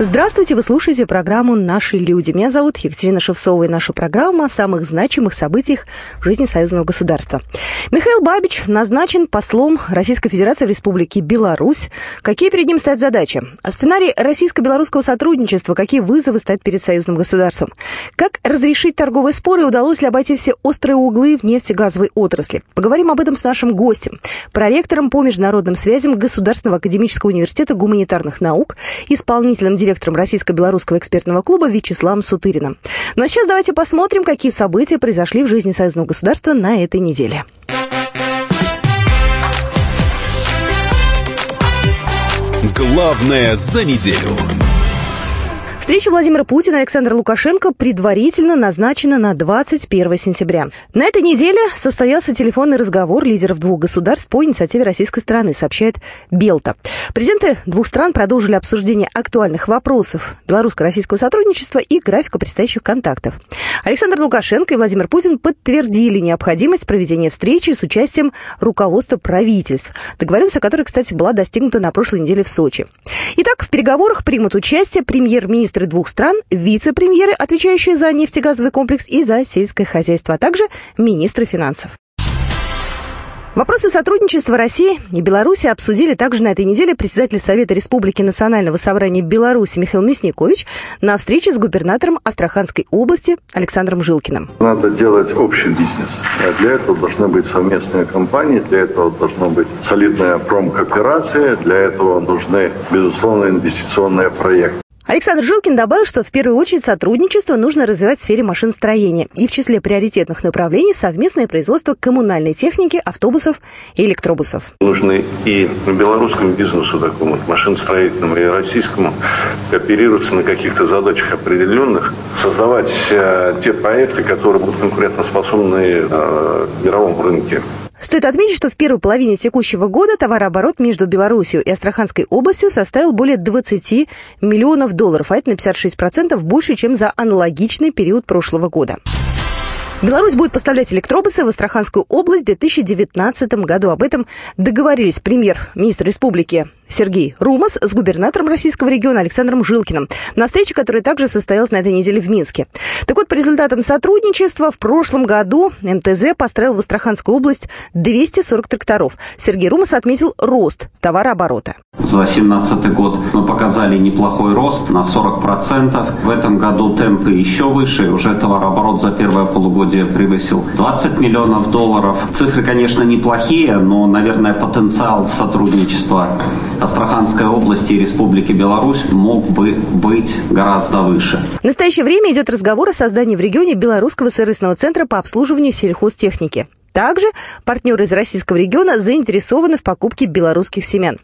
Здравствуйте, вы слушаете программу «Наши люди». Меня зовут Екатерина Шевцова, и наша программа о самых значимых событиях в жизни союзного государства. Михаил Бабич назначен послом Российской Федерации в Республике Беларусь. Какие перед ним стоят задачи? Сценарий российско-белорусского сотрудничества, какие вызовы стоят перед союзным государством? Как разрешить торговые споры удалось ли обойти все острые углы в нефтегазовой отрасли? Поговорим об этом с нашим гостем, проректором по международным связям Государственного академического университета гуманитарных наук, исполнительным директором Российско-белорусского экспертного клуба Вячеславом Сутыриным. Ну а сейчас давайте посмотрим, какие события произошли в жизни союзного государства на этой неделе. Главное за неделю. Встреча Владимира Путина и Александра Лукашенко предварительно назначена на 21 сентября. На этой неделе состоялся телефонный разговор лидеров двух государств по инициативе российской стороны, сообщает Белта. Президенты двух стран продолжили обсуждение актуальных вопросов белорусско-российского сотрудничества и графика предстоящих контактов. Александр Лукашенко и Владимир Путин подтвердили необходимость проведения встречи с участием руководства правительств, договоренность о которой, кстати, была достигнута на прошлой неделе в Сочи. Итак, в переговорах примут участие премьер-министр министры двух стран, вице-премьеры, отвечающие за нефтегазовый комплекс и за сельское хозяйство, а также министры финансов. Вопросы сотрудничества России и Беларуси обсудили также на этой неделе председатель Совета Республики Национального собрания Беларуси Михаил Мясникович на встрече с губернатором Астраханской области Александром Жилкиным. Надо делать общий бизнес. А для этого должны быть совместные компании, для этого должна быть солидная промкооперация, для этого нужны, безусловно, инвестиционные проекты. Александр Жилкин добавил, что в первую очередь сотрудничество нужно развивать в сфере машиностроения и в числе приоритетных направлений совместное производство коммунальной техники, автобусов и электробусов. Нужны и белорусскому бизнесу такому, машиностроительному, и российскому кооперироваться на каких-то задачах определенных, создавать э, те проекты, которые будут конкурентоспособны э, в мировом рынке. Стоит отметить, что в первой половине текущего года товарооборот между Беларусью и Астраханской областью составил более 20 миллионов долларов, а это на 56% больше, чем за аналогичный период прошлого года. Беларусь будет поставлять электробусы в Астраханскую область в 2019 году. Об этом договорились премьер-министр республики Сергей Румас с губернатором российского региона Александром Жилкиным на встрече, которая также состоялась на этой неделе в Минске. Так вот, по результатам сотрудничества в прошлом году МТЗ построил в Астраханскую область 240 тракторов. Сергей Румас отметил рост товарооборота. За 2017 год мы показали неплохой рост на 40%. В этом году темпы еще выше. Уже товарооборот за первое полугодие превысил 20 миллионов долларов. Цифры, конечно, неплохие, но, наверное, потенциал сотрудничества Астраханской области и Республики Беларусь мог бы быть гораздо выше. В настоящее время идет разговор о создании в регионе белорусского сервисного центра по обслуживанию сельхозтехники. Также партнеры из российского региона заинтересованы в покупке белорусских семян.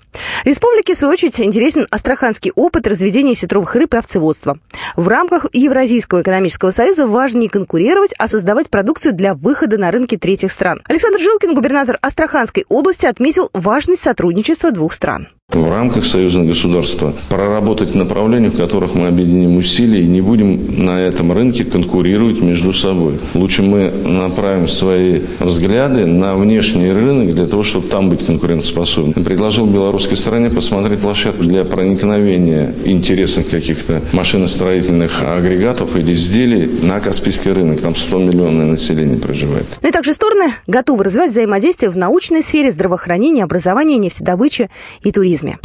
Республике, в свою очередь, интересен астраханский опыт разведения сетровых рыб и овцеводства. В рамках Евразийского экономического союза важно не конкурировать, а создавать продукцию для выхода на рынки третьих стран. Александр Жилкин, губернатор Астраханской области, отметил важность сотрудничества двух стран в рамках союзного государства проработать направления, в которых мы объединим усилия и не будем на этом рынке конкурировать между собой. Лучше мы направим свои взгляды на внешний рынок для того, чтобы там быть конкурентоспособным. Предложил белорусской стороне посмотреть площадку для проникновения интересных каких-то машиностроительных агрегатов или изделий на Каспийский рынок. Там 100 миллионное население проживает. Ну и также стороны готовы развивать взаимодействие в научной сфере здравоохранения, образования, нефтедобычи и туризма туризме.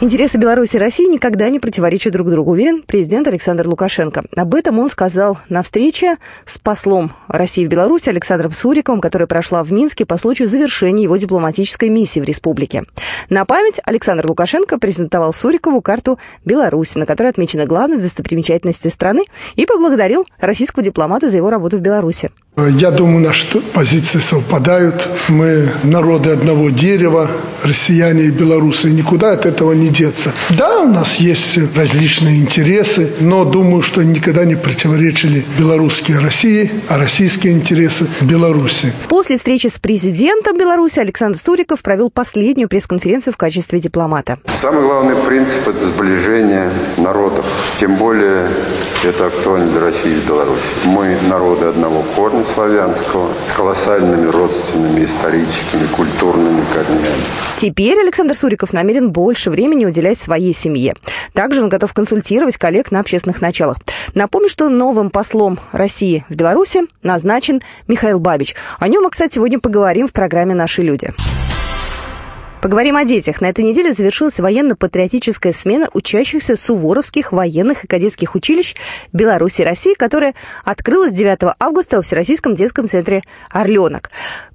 Интересы Беларуси и России никогда не противоречат друг другу, уверен президент Александр Лукашенко. Об этом он сказал на встрече с послом России в Беларуси Александром Суриковым, которая прошла в Минске по случаю завершения его дипломатической миссии в республике. На память Александр Лукашенко презентовал Сурикову карту Беларуси, на которой отмечены главные достопримечательности страны, и поблагодарил российского дипломата за его работу в Беларуси. Я думаю, наши позиции совпадают. Мы народы одного дерева, россияне и белорусы. Никуда от этого не деться. Да, у нас есть различные интересы, но думаю, что никогда не противоречили белорусские России, а российские интересы Беларуси. После встречи с президентом Беларуси Александр Суриков провел последнюю пресс-конференцию в качестве дипломата. Самый главный принцип – это сближение народов. Тем более это актуально для России и Беларуси. Мы народы одного корня славянского с колоссальными родственными, историческими, культурными корнями. Теперь Александр Суриков намерен больше времени уделять своей семье. Также он готов консультировать коллег на общественных началах. Напомню, что новым послом России в Беларуси назначен Михаил Бабич. О нем мы, кстати, сегодня поговорим в программе «Наши люди». Поговорим о детях. На этой неделе завершилась военно-патриотическая смена учащихся суворовских военных и кадетских училищ Беларуси и России, которая открылась 9 августа в Всероссийском детском центре «Орленок».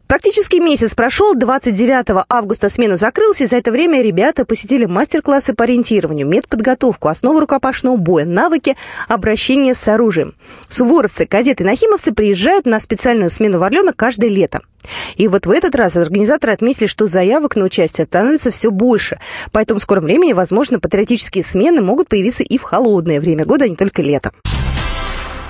Практически месяц прошел, 29 августа смена закрылась, и за это время ребята посетили мастер-классы по ориентированию, медподготовку, основы рукопашного боя, навыки обращения с оружием. Суворовцы, кадеты и нахимовцы приезжают на специальную смену в Орленок каждое лето. И вот в этот раз организаторы отметили, что заявок на участие становится все больше. Поэтому в скором времени, возможно, патриотические смены могут появиться и в холодное время года, а не только лето.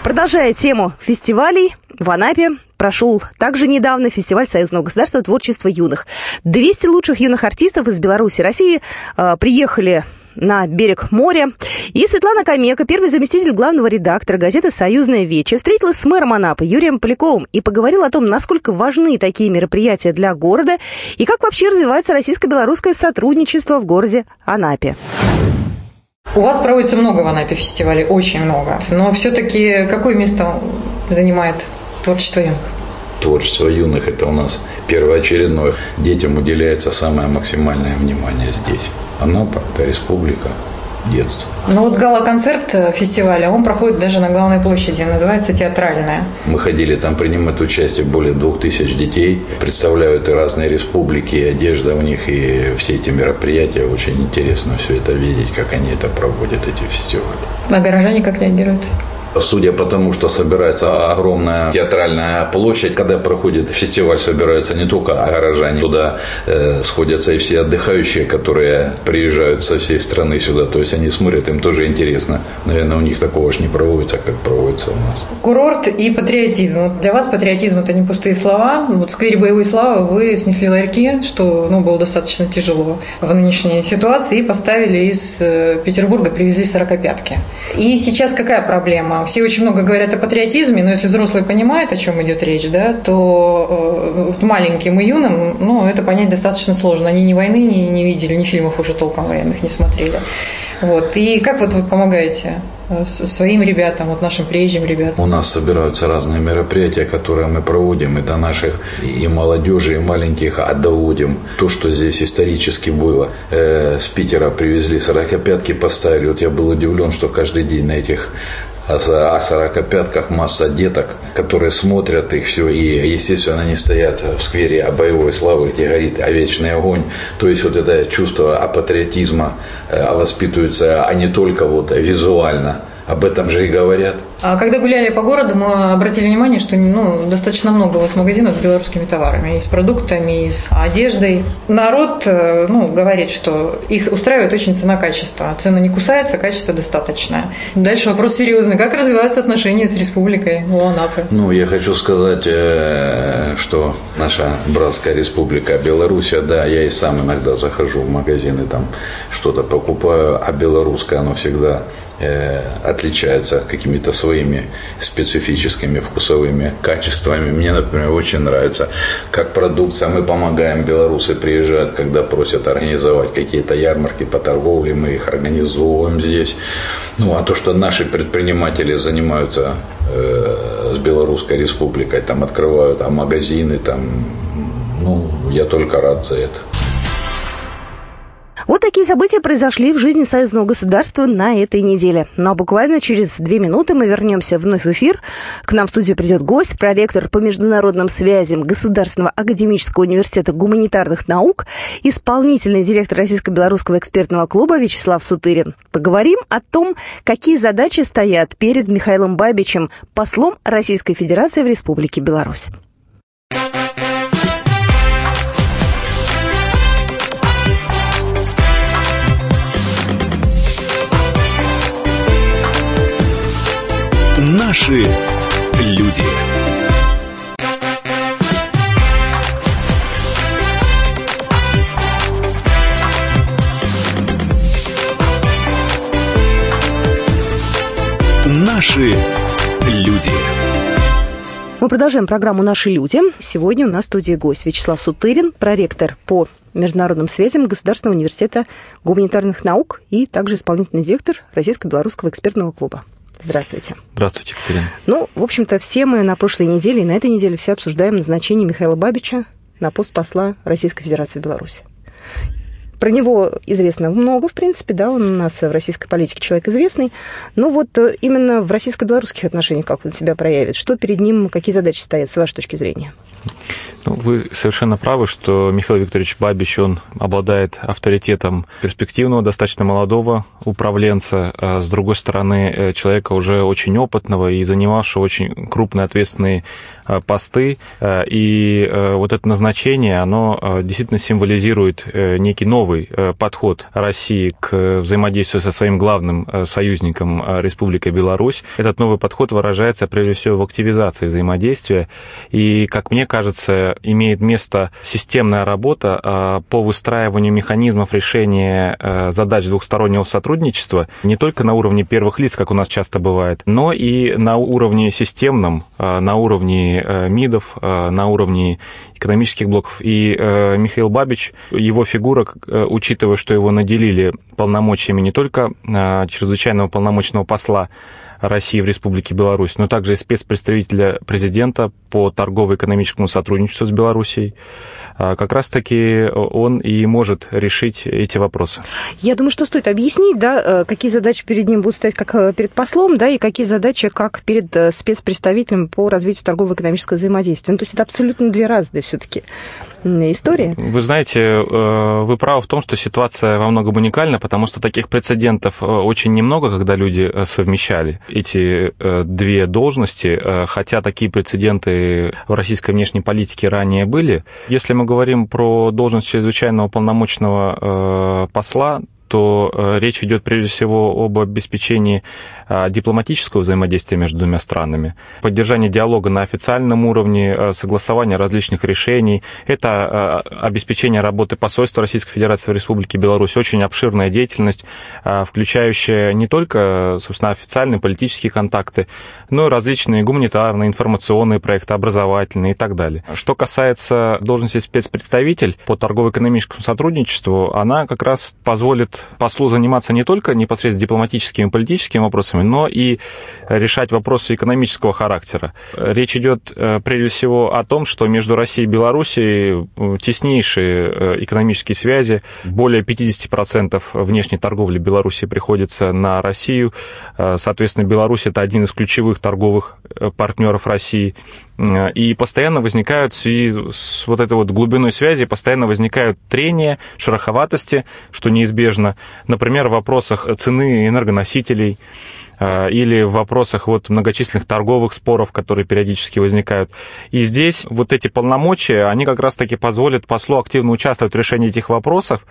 Продолжая тему фестивалей, в Анапе прошел также недавно фестиваль Союзного государства творчества юных. 200 лучших юных артистов из Беларуси и России э, приехали на берег моря. И Светлана Камека, первый заместитель главного редактора газеты «Союзная Вече», встретилась с мэром Анапы Юрием Поляковым и поговорила о том, насколько важны такие мероприятия для города и как вообще развивается российско-белорусское сотрудничество в городе Анапе. У вас проводится много в Анапе фестивалей, очень много. Но все-таки какое место занимает творчество юных? Творчество юных – это у нас первоочередное. Детям уделяется самое максимальное внимание здесь. Анапа – это республика детства. Ну вот гала-концерт э, фестиваля, он проходит даже на главной площади, называется «Театральная». Мы ходили, там принимают участие более двух тысяч детей, представляют и разные республики, и одежда у них, и все эти мероприятия. Очень интересно все это видеть, как они это проводят, эти фестивали. А горожане как реагируют? Судя по тому, что собирается огромная театральная площадь, когда проходит фестиваль, собираются не только горожане, туда э, сходятся и все отдыхающие, которые приезжают со всей страны сюда. То есть они смотрят, им тоже интересно. Наверное, у них такого же не проводится, как проводится у нас. Курорт и патриотизм. Вот для вас патриотизм – это не пустые слова. Вот сквере боевой славы вы снесли ларьки, что ну, было достаточно тяжело в нынешней ситуации, и поставили из э, Петербурга, привезли сорокопятки. И сейчас какая проблема? Все очень много говорят о патриотизме, но если взрослые понимают, о чем идет речь, да, то э, маленьким и юным, ну, это понять достаточно сложно. Они ни войны не, не видели, ни фильмов уже толком военных не смотрели. Вот. И как вот вы помогаете э, своим ребятам, вот нашим приезжим ребятам? У нас собираются разные мероприятия, которые мы проводим и до наших и молодежи, и маленьких а доводим. То, что здесь исторически было. Э, с Питера привезли 45-ки, поставили. Вот я был удивлен, что каждый день на этих о 45-ках масса деток, которые смотрят их все, и, естественно, они стоят в сквере о боевой славы, где горит о вечный огонь. То есть вот это чувство о патриотизма э, воспитывается, а не только вот визуально. Об этом же и говорят. А когда гуляли по городу, мы обратили внимание, что ну, достаточно много у вас магазинов с белорусскими товарами, и с продуктами, и с одеждой. Народ э, ну, говорит, что их устраивает очень цена-качество. Цена не кусается, качество достаточное. Дальше вопрос серьезный. Как развиваются отношения с республикой у Анапы? Ну, я хочу сказать, э, что наша братская республика Белоруссия, да, я и сам иногда захожу в магазины, там что-то покупаю, а белорусское оно всегда отличается какими-то своими специфическими вкусовыми качествами. Мне, например, очень нравится, как продукция. Мы помогаем, белорусы приезжают, когда просят организовать какие-то ярмарки по торговле, мы их организовываем здесь. Ну, а то, что наши предприниматели занимаются э, с Белорусской республикой, там открывают а магазины, там, ну, я только рад за это. Вот такие события произошли в жизни союзного государства на этой неделе. Ну а буквально через две минуты мы вернемся вновь в эфир. К нам в студию придет гость, проректор по международным связям Государственного академического университета гуманитарных наук, исполнительный директор Российско-белорусского экспертного клуба Вячеслав Сутырин. Поговорим о том, какие задачи стоят перед Михаилом Бабичем, послом Российской Федерации в Республике Беларусь. Наши люди. Наши люди. Мы продолжаем программу «Наши люди». Сегодня у нас в студии гость Вячеслав Сутырин, проректор по международным связям Государственного университета гуманитарных наук и также исполнительный директор Российско-белорусского экспертного клуба. Здравствуйте. Здравствуйте, Екатерина. Ну, в общем-то, все мы на прошлой неделе и на этой неделе все обсуждаем назначение Михаила Бабича на пост посла Российской Федерации в Беларуси. Про него известно много, в принципе, да, он у нас в российской политике человек известный. Но вот э, именно в российско-белорусских отношениях как он себя проявит? Что перед ним, какие задачи стоят, с вашей точки зрения? Ну, вы совершенно правы, что Михаил Викторович Бабич, он обладает авторитетом перспективного, достаточно молодого управленца, а с другой стороны, э, человека уже очень опытного и занимавшего очень крупные ответственные посты, э, и э, вот это назначение, оно действительно символизирует некий новый подход России к взаимодействию со своим главным союзником Республикой Беларусь. Этот новый подход выражается прежде всего в активизации взаимодействия, и, как мне кажется, имеет место системная работа по выстраиванию механизмов решения задач двухстороннего сотрудничества не только на уровне первых лиц, как у нас часто бывает, но и на уровне системном, на уровне Э, МИДов, э, на уровне экономических блоков. И э, Михаил Бабич, его фигура, учитывая, что его наделили полномочиями не только чрезвычайного полномочного посла России в Республике Беларусь, но также и спецпредставителя президента по торгово-экономическому сотрудничеству с Белоруссией. А, как раз-таки он и может решить эти вопросы. Я думаю, что стоит объяснить, да, э, какие задачи перед ним будут стоять как э, перед послом, да, и какие задачи как перед э, спецпредставителем по развитию торгово-экономического взаимодействия. Ну, то есть это абсолютно две разные все-таки истории. Вы знаете, вы правы в том, что ситуация во многом уникальна, потому что таких прецедентов очень немного, когда люди совмещали эти две должности, хотя такие прецеденты в российской внешней политике ранее были. Если мы говорим про должность чрезвычайного полномочного э, посла, то э, речь идет прежде всего об обеспечении э, дипломатического взаимодействия между двумя странами, поддержание диалога на официальном уровне, э, согласование различных решений. Это обеспечение работы посольства Российской Федерации в Республике Беларусь. Очень обширная деятельность, включающая не только, собственно, официальные политические контакты, но и различные гуманитарные, информационные проекты, образовательные и так далее. Что касается должности спецпредставитель по торгово-экономическому сотрудничеству, она как раз позволит послу заниматься не только непосредственно дипломатическими и политическими вопросами, но и решать вопросы экономического характера. Речь идет э, прежде всего о том, что между Россией и Белоруссией э, теснейшие э, экономические связи. Более 50% внешней торговли Беларуси приходится на Россию. Соответственно, Беларусь это один из ключевых торговых партнеров России. И постоянно возникают в связи с вот этой вот глубиной связи, постоянно возникают трения, шероховатости, что неизбежно. Например, в вопросах цены энергоносителей, или в вопросах вот многочисленных торговых споров, которые периодически возникают. И здесь вот эти полномочия, они как раз-таки позволят послу активно участвовать в решении этих вопросов,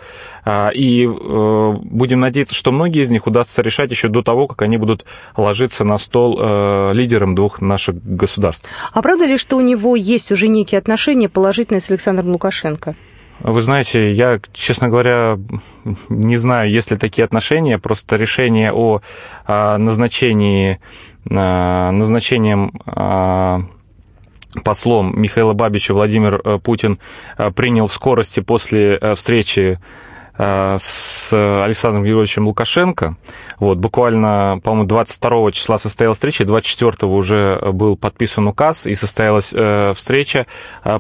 а, и э, будем надеяться, что многие из них удастся решать еще до того, как они будут ложиться на стол э, лидерам двух наших государств. А правда ли, что у него есть уже некие отношения положительные с Александром Лукашенко? Вы знаете, я, честно говоря, не знаю, есть ли такие отношения. Просто решение о а, назначении, а, назначением а, послом Михаила Бабича Владимир э, Путин э, принял в скорости после э, встречи с Александром Григорьевичем Лукашенко. Вот, буквально, по-моему, 22 числа состоялась встреча, 24 уже был подписан указ и состоялась встреча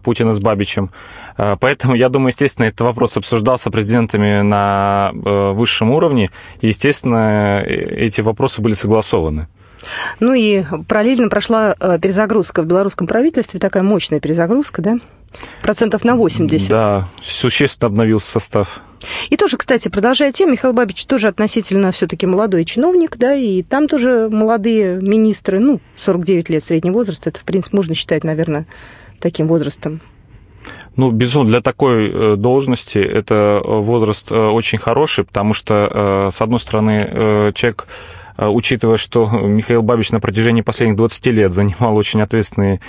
Путина с Бабичем. Поэтому, я думаю, естественно, этот вопрос обсуждался президентами на высшем уровне, и, естественно, эти вопросы были согласованы. Ну и параллельно прошла э, перезагрузка в белорусском правительстве, такая мощная перезагрузка, да? Процентов на 80. Да, существенно обновился состав. И тоже, кстати, продолжая тему, Михаил Бабич тоже относительно все-таки молодой чиновник, да, и там тоже молодые министры, ну, 49 лет средний возраст, это, в принципе, можно считать, наверное, таким возрастом. Ну, безусловно, для такой э, должности это возраст э, очень хороший, потому что, с одной стороны, человек учитывая, что Михаил Бабич на протяжении последних 20 лет занимал очень ответственные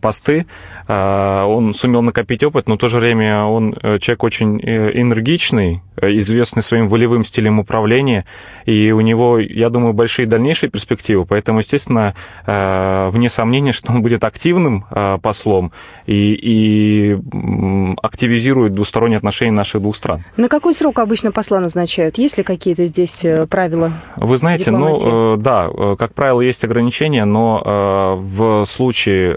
посты, он сумел накопить опыт, но в то же время он человек очень энергичный, известный своим волевым стилем управления, и у него, я думаю, большие дальнейшие перспективы, поэтому, естественно, вне сомнения, что он будет активным послом и, и активизирует двусторонние отношения наших двух стран. На какой срок обычно посла назначают? Есть ли какие-то здесь э, правила? Вы знаете, ну, дипломатии? Ну да, э, как правило, есть ограничения, но в случае,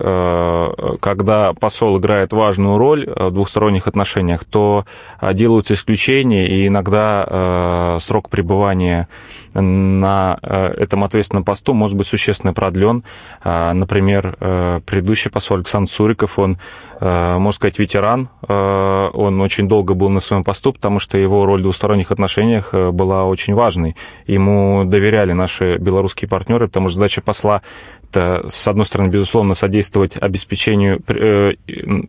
когда посол играет важную роль в двухсторонних отношениях, то делаются исключения, и иногда срок пребывания на этом ответственном посту может быть существенно продлен. Например, предыдущий посол Александр Цуриков, он, можно сказать, ветеран, он очень долго был на своем посту, потому что его роль в двусторонних отношениях э, была очень важной. Ему доверяли наши белорусские партнеры, потому что задача посла это, с одной стороны, безусловно, содействовать обеспечению э,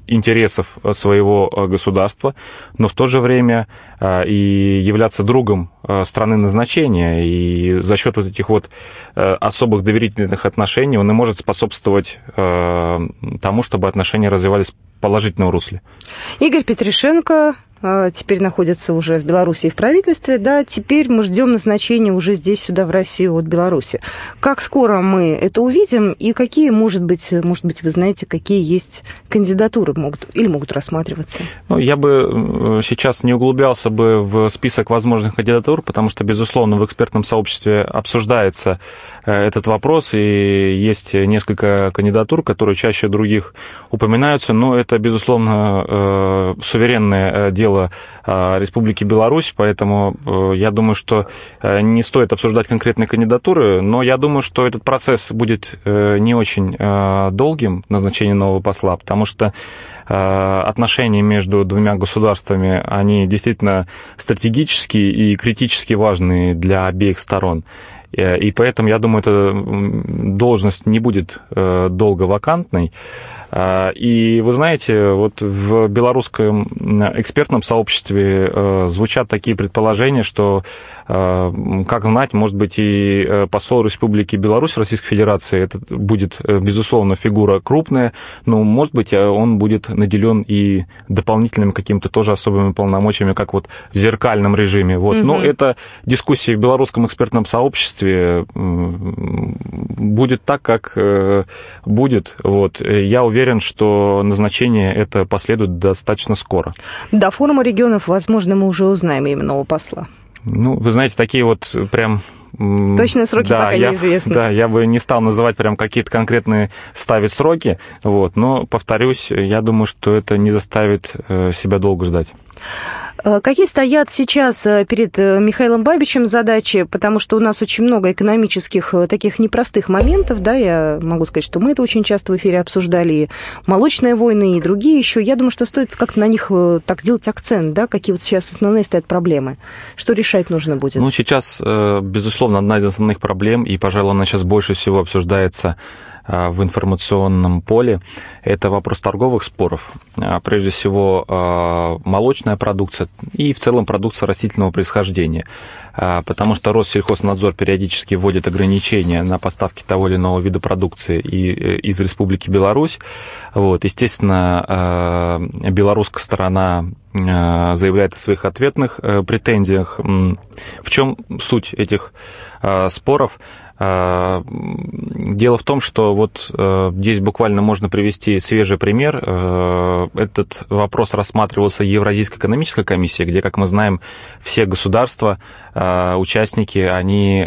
интересов своего э, государства, но в то же время и являться другом страны назначения. И за счет вот этих вот особых доверительных отношений он и может способствовать тому, чтобы отношения развивались в положительном русле. Игорь Петришенко, теперь находится уже в Беларуси и в правительстве, да, теперь мы ждем назначения уже здесь, сюда, в Россию от Беларуси. Как скоро мы это увидим и какие, может быть, может быть, вы знаете, какие есть кандидатуры могут или могут рассматриваться? Ну, я бы сейчас не углублялся бы в список возможных кандидатур, потому что, безусловно, в экспертном сообществе обсуждается э, этот вопрос, и есть несколько кандидатур, которые чаще других упоминаются, но это, безусловно, э, суверенное э, дело дело а, Республики Беларусь, поэтому э, я думаю, что э, не стоит обсуждать конкретные кандидатуры, но я думаю, что этот процесс будет э, не очень долгим, назначение нового посла, потому что отношения между двумя государствами, они действительно стратегические и критически важные для обеих сторон. И поэтому, я думаю, эта должность не будет долго вакантной. А, и вы знаете, вот в белорусском экспертном сообществе э, звучат такие предположения, что Э, как знать, может быть, и э, посол Республики Беларусь в Российской Федерации, это будет, безусловно, фигура крупная, но, может быть, он будет наделен и дополнительными какими-то тоже особыми полномочиями, как вот в зеркальном режиме. Вот. Угу. Но это дискуссия в белорусском экспертном сообществе будет так, как будет. Вот. Я уверен, что назначение это последует достаточно скоро. До форума регионов, возможно, мы уже узнаем именно у посла. Ну, вы знаете, такие вот прям Точные сроки да, пока я, неизвестны. Да, я бы не стал называть прям какие-то конкретные ставить сроки, вот, но, повторюсь, я думаю, что это не заставит э, себя долго ждать. Э, какие стоят сейчас э, перед э, Михаилом Бабичем задачи? Потому что у нас очень много экономических таких непростых моментов, да, я могу сказать, что мы это очень часто в эфире обсуждали, и молочные войны, и другие еще. Я думаю, что стоит как-то на них так сделать акцент, да, какие вот сейчас основные стоят проблемы, что решать нужно будет? Ну, сейчас, безусловно, одна из основных проблем, и, пожалуй, она сейчас больше всего обсуждается в информационном поле, это вопрос торговых споров. А, прежде всего, а, молочная продукция и в целом продукция растительного происхождения. Потому что Россельхознадзор периодически вводит ограничения на поставки того или иного вида продукции э, из Республики Беларусь. Вот, естественно, белорусская сторона заявляет о своих ответных э, претензиях. В чем суть этих споров? А, дело в том, что вот э, здесь буквально можно привести свежий пример. Э, этот вопрос рассматривался Евразийской экономической комиссией, где, как мы знаем, все государства, э, участники, они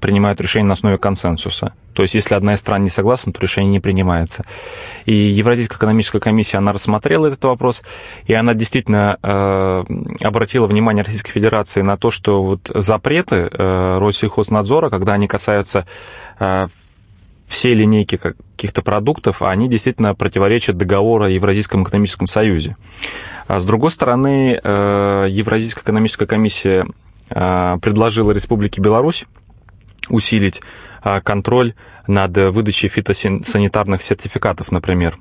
принимают решения на основе консенсуса. То есть, если одна из стран не согласна, то решение не принимается. И Евразийская экономическая комиссия, она рассмотрела этот вопрос, и она действительно э, обратила внимание Российской Федерации на то, что вот запреты э, Россельхознадзора, когда они касаются э, всей линейки каких-то продуктов, они действительно противоречат договору о Евразийском экономическом союзе. А с другой стороны, э, Евразийская экономическая комиссия э, предложила Республике Беларусь усилить контроль над выдачей фитосанитарных сертификатов, например.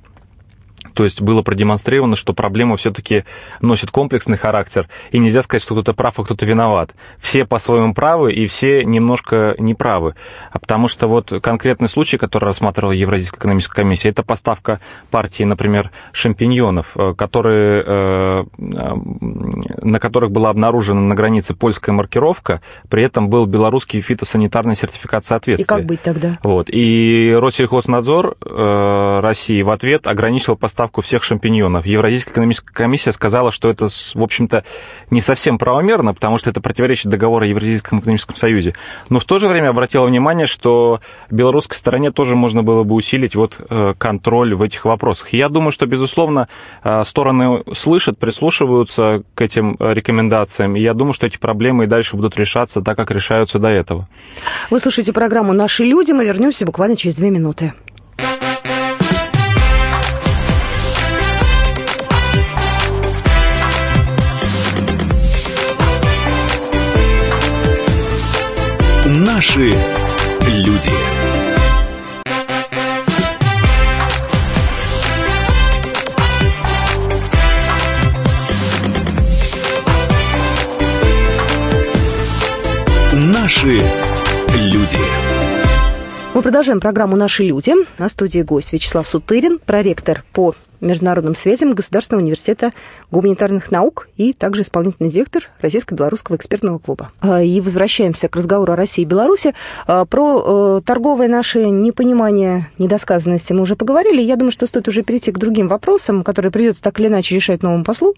То есть было продемонстрировано, что проблема все-таки носит комплексный характер, и нельзя сказать, что кто-то прав, а кто-то виноват. Все по-своему правы, и все немножко неправы. А потому что вот конкретный случай, который рассматривала Евразийская экономическая комиссия, это поставка партии, например, шампиньонов, э, которые, э, на которых была обнаружена на границе польская маркировка, при этом был белорусский фитосанитарный сертификат соответствия. И как быть тогда? Вот. И Россельхознадзор э, России в ответ ограничил поставку поставку всех шампиньонов. Евразийская экономическая комиссия сказала, что это, в общем-то, не совсем правомерно, потому что это противоречит договору о Евразийском экономическом союзе. Но в то же время обратила внимание, что белорусской стороне тоже можно было бы усилить вот э, контроль в этих вопросах. Я думаю, что, безусловно, э, стороны слышат, прислушиваются к этим э, рекомендациям, и я думаю, что эти проблемы и дальше будут решаться так, как решаются до этого. Вы слушаете программу «Наши люди». Мы вернемся буквально через две минуты. Наши люди. Наши люди. Мы продолжаем программу «Наши люди». На студии гость Вячеслав Сутырин, проректор по международным связям Государственного университета гуманитарных наук и также исполнительный директор Российско-белорусского экспертного клуба. А, и возвращаемся к разговору о России и Беларуси. А, про э, торговое наше непонимание, недосказанности мы уже поговорили. Я думаю, что стоит уже перейти к другим вопросам, которые придется так или иначе решать новому послу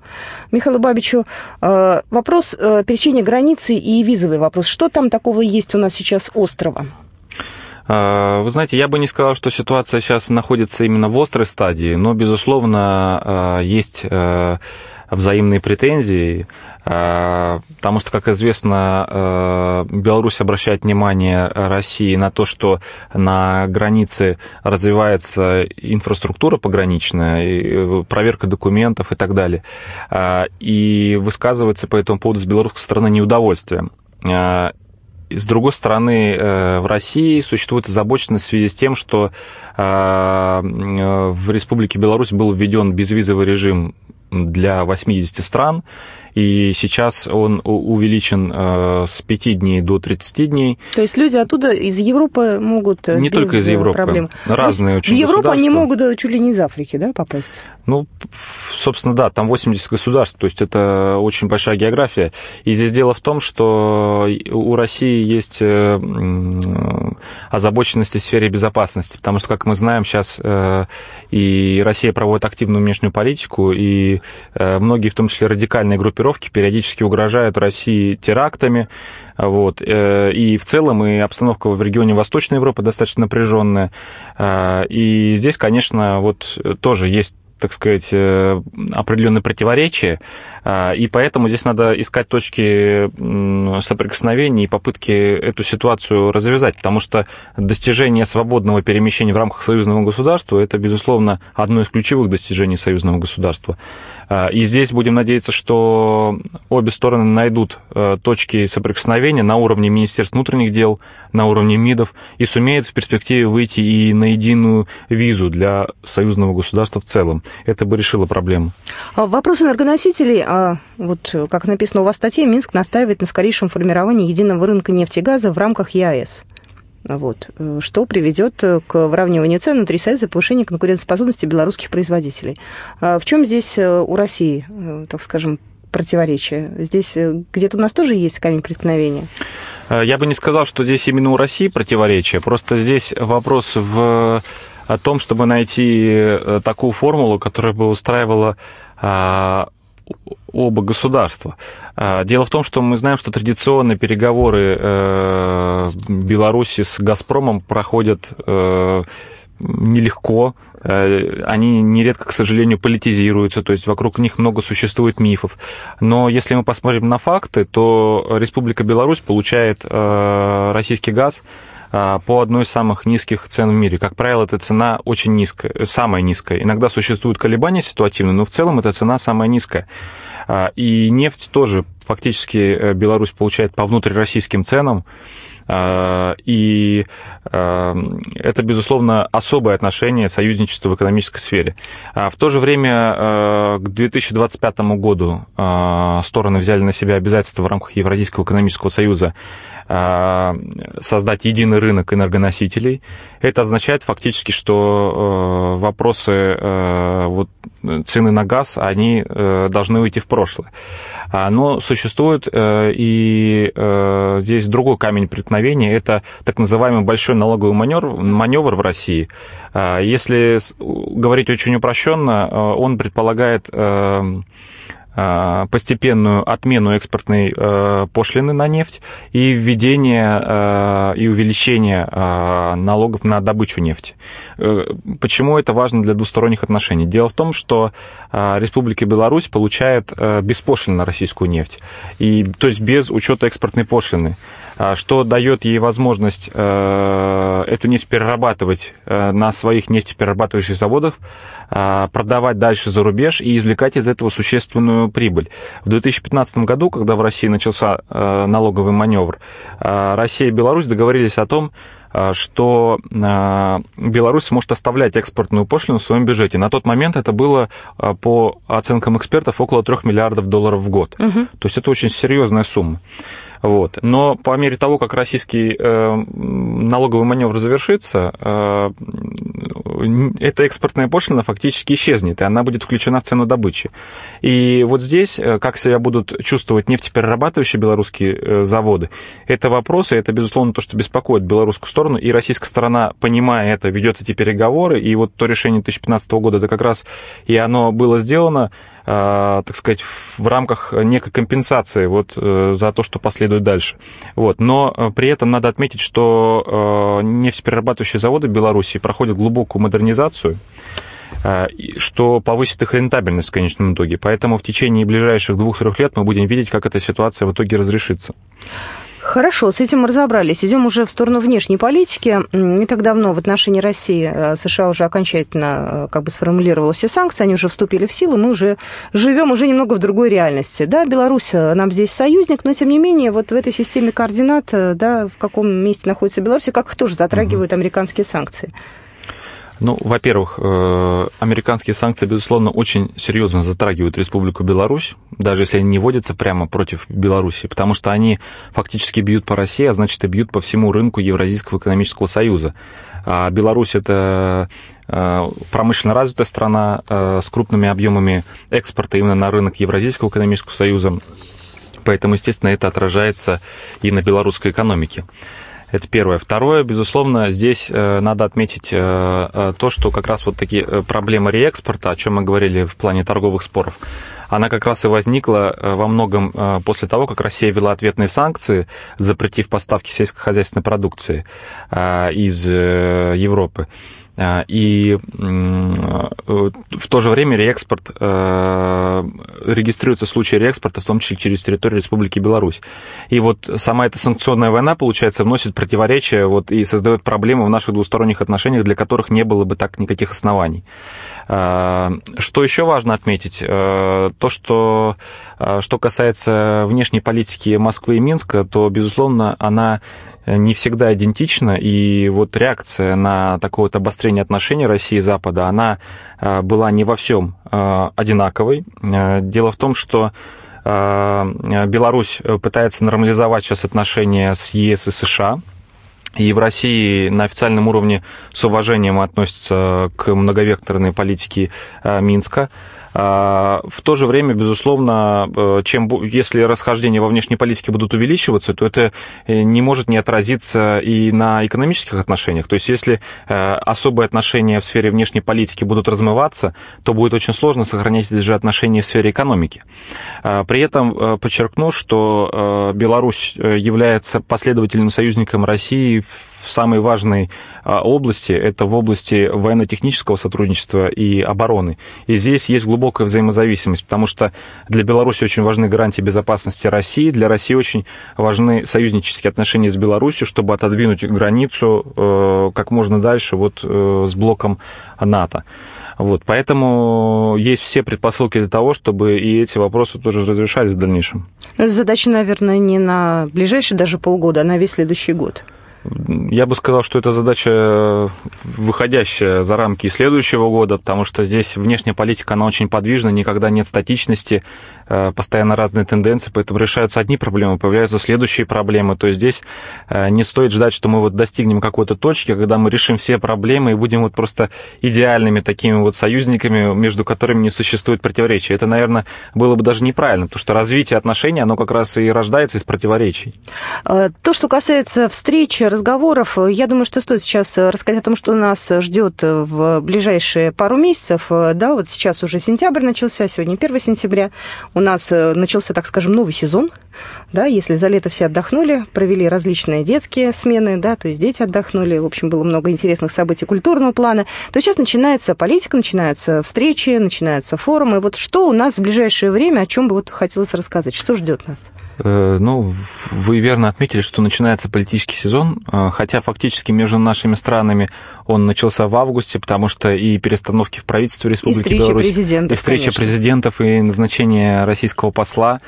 Михаилу Бабичу. А, вопрос э, пересечения границы и визовый вопрос. Что там такого есть у нас сейчас острова? А, вы знаете, я бы не сказал, что ситуация сейчас находится именно в острой стадии, но, безусловно, а, есть а, взаимные претензии, потому что, как известно, Беларусь обращает внимание России на то, что на границе развивается инфраструктура пограничная, проверка документов и так далее, и высказывается по этому поводу с белорусской стороны С другой стороны, э, в России существует озабоченность в связи с тем, что э, в Республике Беларусь был введен безвизовый режим для 80 стран, и сейчас он увеличен э, с 5 дней до 30 дней. То есть люди оттуда из Европы могут Не без только из Европы, проблем. разные очень В Европу они могут чуть ли не из Африки, да, попасть? Ну, собственно, да, там 80 государств, то есть это очень большая география. И здесь дело в том, что у России есть э, озабоченности в сфере безопасности, потому что, как мы знаем, сейчас э, и Россия проводит активную внешнюю политику, и многие, в том числе радикальные группировки, группировки периодически угрожают России терактами. Вот. Э, и в целом и обстановка в регионе Восточной Европы достаточно напряженная. Э, и здесь, конечно, вот тоже есть так сказать, э, определенные противоречия, и поэтому здесь надо искать точки соприкосновения и попытки эту ситуацию развязать, потому что достижение свободного перемещения в рамках союзного государства – это, безусловно, одно из ключевых достижений союзного государства. А, и здесь будем надеяться, что обе стороны найдут э, точки соприкосновения на уровне Министерств внутренних дел, на уровне МИДов и сумеют в перспективе выйти и на единую визу для союзного государства в целом. Это бы решило проблему. А, вопрос энергоносителей. А, вот как написано у вас в статье, Минск настаивает на скорейшем формировании единого рынка нефти и газа в рамках ЕАЭС. Вот, э, что приведет э, к выравниванию цен внутри Союза и повышению конкурентоспособности белорусских производителей. А в чем здесь э, у России, так скажем, противоречие? Здесь где-то у нас тоже есть камень преткновения? Я бы не сказал, что здесь именно у России противоречие. Просто здесь вопрос в о том, чтобы найти такую формулу, которая бы устраивала а, оба государства. А, дело в том, что мы знаем, что традиционно переговоры э, Беларуси с «Газпромом» проходят э, нелегко, э, они нередко, к сожалению, политизируются, то есть вокруг них много существует мифов. Но если мы посмотрим на факты, то Республика Беларусь получает российский газ по одной из самых низких цен в мире. Как правило, эта цена очень низкая, самая низкая. Иногда существуют колебания ситуативные, но в целом эта цена самая низкая. А, и нефть тоже фактически э, Беларусь получает по внутрироссийским ценам. И это, безусловно, особое отношение союзничества в экономической сфере. В то же время к 2025 году стороны взяли на себя обязательства в рамках Евразийского экономического союза а, создать единый рынок энергоносителей. Это означает фактически, что э, вопросы э, вот, цены на газ, они должны уйти в прошлое. А, но существует и здесь другой камень преткновения, это так называемый большой налоговый маневр, маневр в России. А, если говорить очень упрощенно, он предполагает Э, постепенную отмену экспортной э, пошлины на нефть и введение э, и увеличение налогов на добычу нефти. Почему это важно для двусторонних отношений? Дело в том, что Республика Беларусь получает беспошлинно российскую нефть, и, то есть без учета экспортной пошлины что дает ей возможность эту нефть перерабатывать на своих нефтеперерабатывающих заводах, а, продавать дальше за рубеж и извлекать из этого существенную прибыль. В 2015 году, когда в России начался а, налоговый маневр, а, Россия и Беларусь договорились о том, что Беларусь может оставлять экспортную пошлину в своем бюджете. На тот момент это было, по оценкам экспертов, около 3 миллиардов долларов в год. Угу. То есть это очень серьезная сумма. Вот. Но по мере того, как российский э, налоговый маневр завершится, э, эта экспортная пошлина фактически исчезнет, и она будет включена в цену добычи. И вот здесь, э, как себя будут чувствовать нефтеперерабатывающие белорусские заводы, это вопросы, это, безусловно, то, что беспокоит белорусскую сторону, и российская сторона, понимая это, ведет эти переговоры, и вот то решение 2015 года, это как раз и оно было сделано, так сказать, в рамках некой компенсации вот э, за то, что последует дальше. Вот. Но э, при этом надо отметить, что э, нефтеперерабатывающие заводы в Беларуси проходят глубокую модернизацию, что повысит их рентабельность в конечном итоге. Поэтому в течение ближайших двух-трех лет мы будем видеть, как эта ситуация в итоге разрешится. Хорошо, с этим мы разобрались. Идем уже в сторону внешней политики. Не так давно в отношении России э, США уже окончательно э, как бы сформулировала все санкции, они уже вступили в силу, мы уже живем уже немного в другой реальности. Да, Беларусь э, нам здесь союзник, но тем не менее вот в этой системе координат, да, в каком месте находится Беларусь, как их тоже затрагивают американские санкции. Ну, во-первых, э, американские санкции, безусловно, очень серьезно затрагивают Республику Беларусь, даже если они не вводятся прямо против Беларуси, потому что они фактически бьют по России, а значит и бьют по всему рынку Евразийского экономического союза. А Беларусь это э, промышленно развитая страна э, с крупными объемами экспорта именно на рынок Евразийского экономического союза, поэтому, естественно, это отражается и на белорусской экономике. Это первое. Второе, безусловно, здесь э, надо отметить э, э, то, что как раз вот такие проблемы реэкспорта, о чем мы говорили в плане торговых споров, она как раз и возникла во многом после того, как Россия ввела ответные санкции, запретив поставки сельскохозяйственной продукции из Европы. А, и э, в то же время реэкспорт, э, регистрируется случаи реэкспорта, в том числе через территорию Республики Беларусь. И вот сама эта санкционная война, получается, вносит противоречия вот, и создает проблемы в наших двусторонних отношениях, для которых не было бы так никаких оснований. А, что еще важно отметить? Э, то, что, что касается внешней политики Москвы и Минска, то, безусловно, она не всегда идентична, и вот реакция на такое вот обострение отношений России и Запада, она э, была не во всем э, одинаковой. Э, дело в том, что Беларусь пытается нормализовать сейчас отношения с ЕС и США, и в России на официальном уровне с уважением относятся к многовекторной политике Минска. А, в то же время, безусловно, э, чем, если расхождения во внешней политике будут увеличиваться, то это э, не может не отразиться и на экономических отношениях. То есть если э, особые отношения в сфере внешней политики будут размываться, то будет очень сложно сохранять эти же отношения в сфере экономики. А, при этом подчеркну, что Беларусь является последовательным союзником России в в самой важной а, области, это в области военно-технического сотрудничества и обороны. И здесь есть глубокая взаимозависимость, потому что для Беларуси очень важны гарантии безопасности России, для России очень важны союзнические отношения с Беларусью, чтобы отодвинуть границу э, как можно дальше вот э, с блоком НАТО. Вот, поэтому есть все предпосылки для того, чтобы и эти вопросы тоже разрешались в дальнейшем. Задача, наверное, не на ближайшие даже полгода, а на весь следующий год. Я бы сказал, что это задача, выходящая за рамки следующего года, потому что здесь внешняя политика, она очень подвижна, никогда нет статичности, э, постоянно разные тенденции, поэтому решаются одни проблемы, появляются следующие проблемы. То есть здесь э, не стоит ждать, что мы вот достигнем какой-то точки, когда мы решим все проблемы и будем вот просто идеальными такими вот союзниками, между которыми не существует противоречия. Это, наверное, было бы даже неправильно, потому что развитие отношений, оно как раз и рождается из противоречий. Э, то, что касается встречи, разговоров. Я думаю, что стоит сейчас рассказать о том, что нас ждет в ближайшие пару месяцев. Да, вот сейчас уже сентябрь начался, сегодня 1 сентября. У нас начался, так скажем, новый сезон. Да, если за лето все отдохнули, провели различные детские смены, да, то есть дети отдохнули, в общем, было много интересных событий культурного плана, то сейчас начинается политика, начинаются встречи, начинаются форумы. Вот что у нас в ближайшее время, о чем бы вот хотелось рассказать, что ждет нас? Э, ну, вы верно отметили, что начинается политический сезон, э, хотя фактически между нашими странами он начался в августе, потому что и перестановки в правительстве Республики и встречи Беларусь, президентов, и встреча конечно. президентов, и назначение российского посла.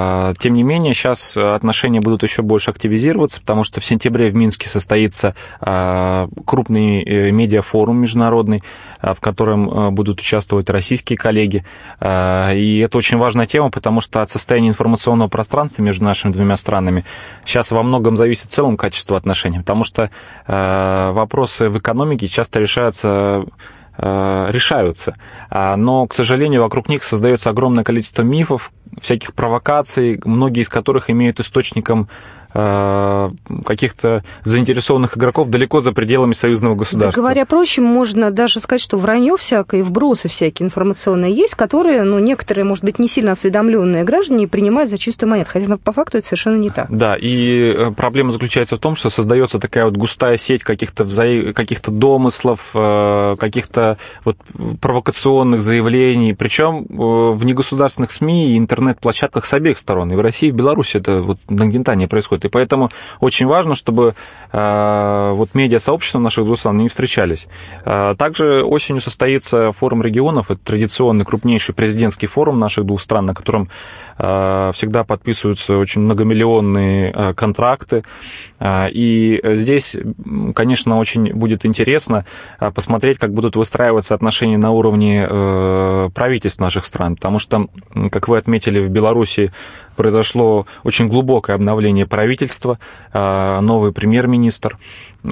Э, тем не менее, сейчас отношения будут еще больше активизироваться, потому что в сентябре в Минске состоится крупный медиафорум международный, в котором будут участвовать российские коллеги. И это очень важная тема, потому что от состояния информационного пространства между нашими двумя странами сейчас во многом зависит в целом качество отношений, потому что э, вопросы в экономике часто решаются э, решаются. А, но, к сожалению, вокруг них создается огромное количество мифов, всяких провокаций, многие из которых имеют источником Э, каких-то заинтересованных игроков далеко за пределами союзного государства. Да, говоря проще, можно даже сказать, что вранье всякое, вбросы всякие информационные есть, которые, ну, некоторые, может быть, не сильно осведомленные граждане принимают за чистую монету, хотя по факту это совершенно не так. Да, и э, проблема заключается в том, что создается такая вот густая сеть каких-то взаи... каких-то домыслов, э, каких-то вот провокационных заявлений, причем в негосударственных СМИ и интернет-площадках с обеих сторон. И в России, и в Беларуси это вот нагнетание происходит происходит. И поэтому очень важно, чтобы э, вот медиа-сообщества наших двух стран не встречались. Э, также осенью состоится форум регионов, это традиционный крупнейший президентский форум наших двух стран, на котором э, всегда подписываются очень многомиллионные контракты. И здесь, конечно, очень будет интересно посмотреть, как будут выстраиваться отношения на уровне правительств наших стран, потому что, как вы отметили, в Беларуси произошло очень глубокое обновление правительства, а, новый премьер-министр.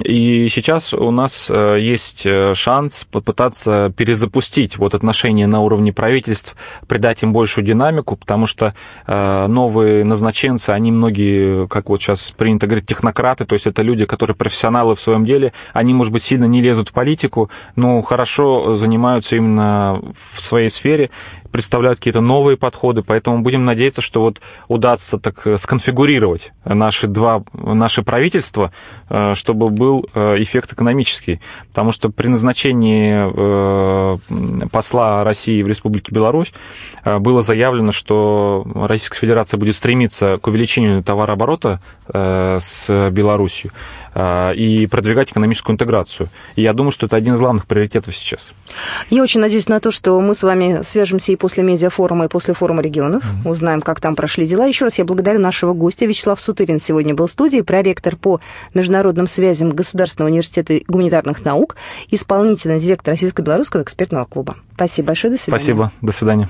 И сейчас у нас э, есть э, шанс попытаться перезапустить вот отношения на уровне правительств, придать им большую динамику, потому что э, новые назначенцы, они многие, как вот сейчас принято говорить, технократы, то есть это люди, которые профессионалы в своем деле, они, может быть, сильно не лезут в политику, но хорошо занимаются именно в своей сфере, представляют какие-то новые подходы, поэтому будем надеяться, что вот удастся так сконфигурировать наши два, наши правительства, чтобы был э, эффект экономический, потому что при назначении э, посла России в Республике Беларусь э, было заявлено, что Российская Федерация будет стремиться к увеличению товарооборота с Беларусью и продвигать экономическую интеграцию. И я думаю, что это один из главных приоритетов сейчас. Я очень надеюсь на то, что мы с вами свяжемся и после медиафорума, и после форума регионов, mm-hmm. узнаем, как там прошли дела. Еще раз я благодарю нашего гостя. Вячеслав Сутырин сегодня был в студии, проректор по международным связям Государственного университета гуманитарных наук, исполнительный директор Российско-белорусского экспертного клуба. Спасибо большое, до свидания. Спасибо, до свидания.